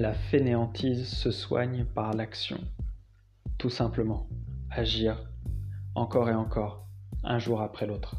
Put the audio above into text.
La fainéantise se soigne par l'action. Tout simplement, agir, encore et encore, un jour après l'autre.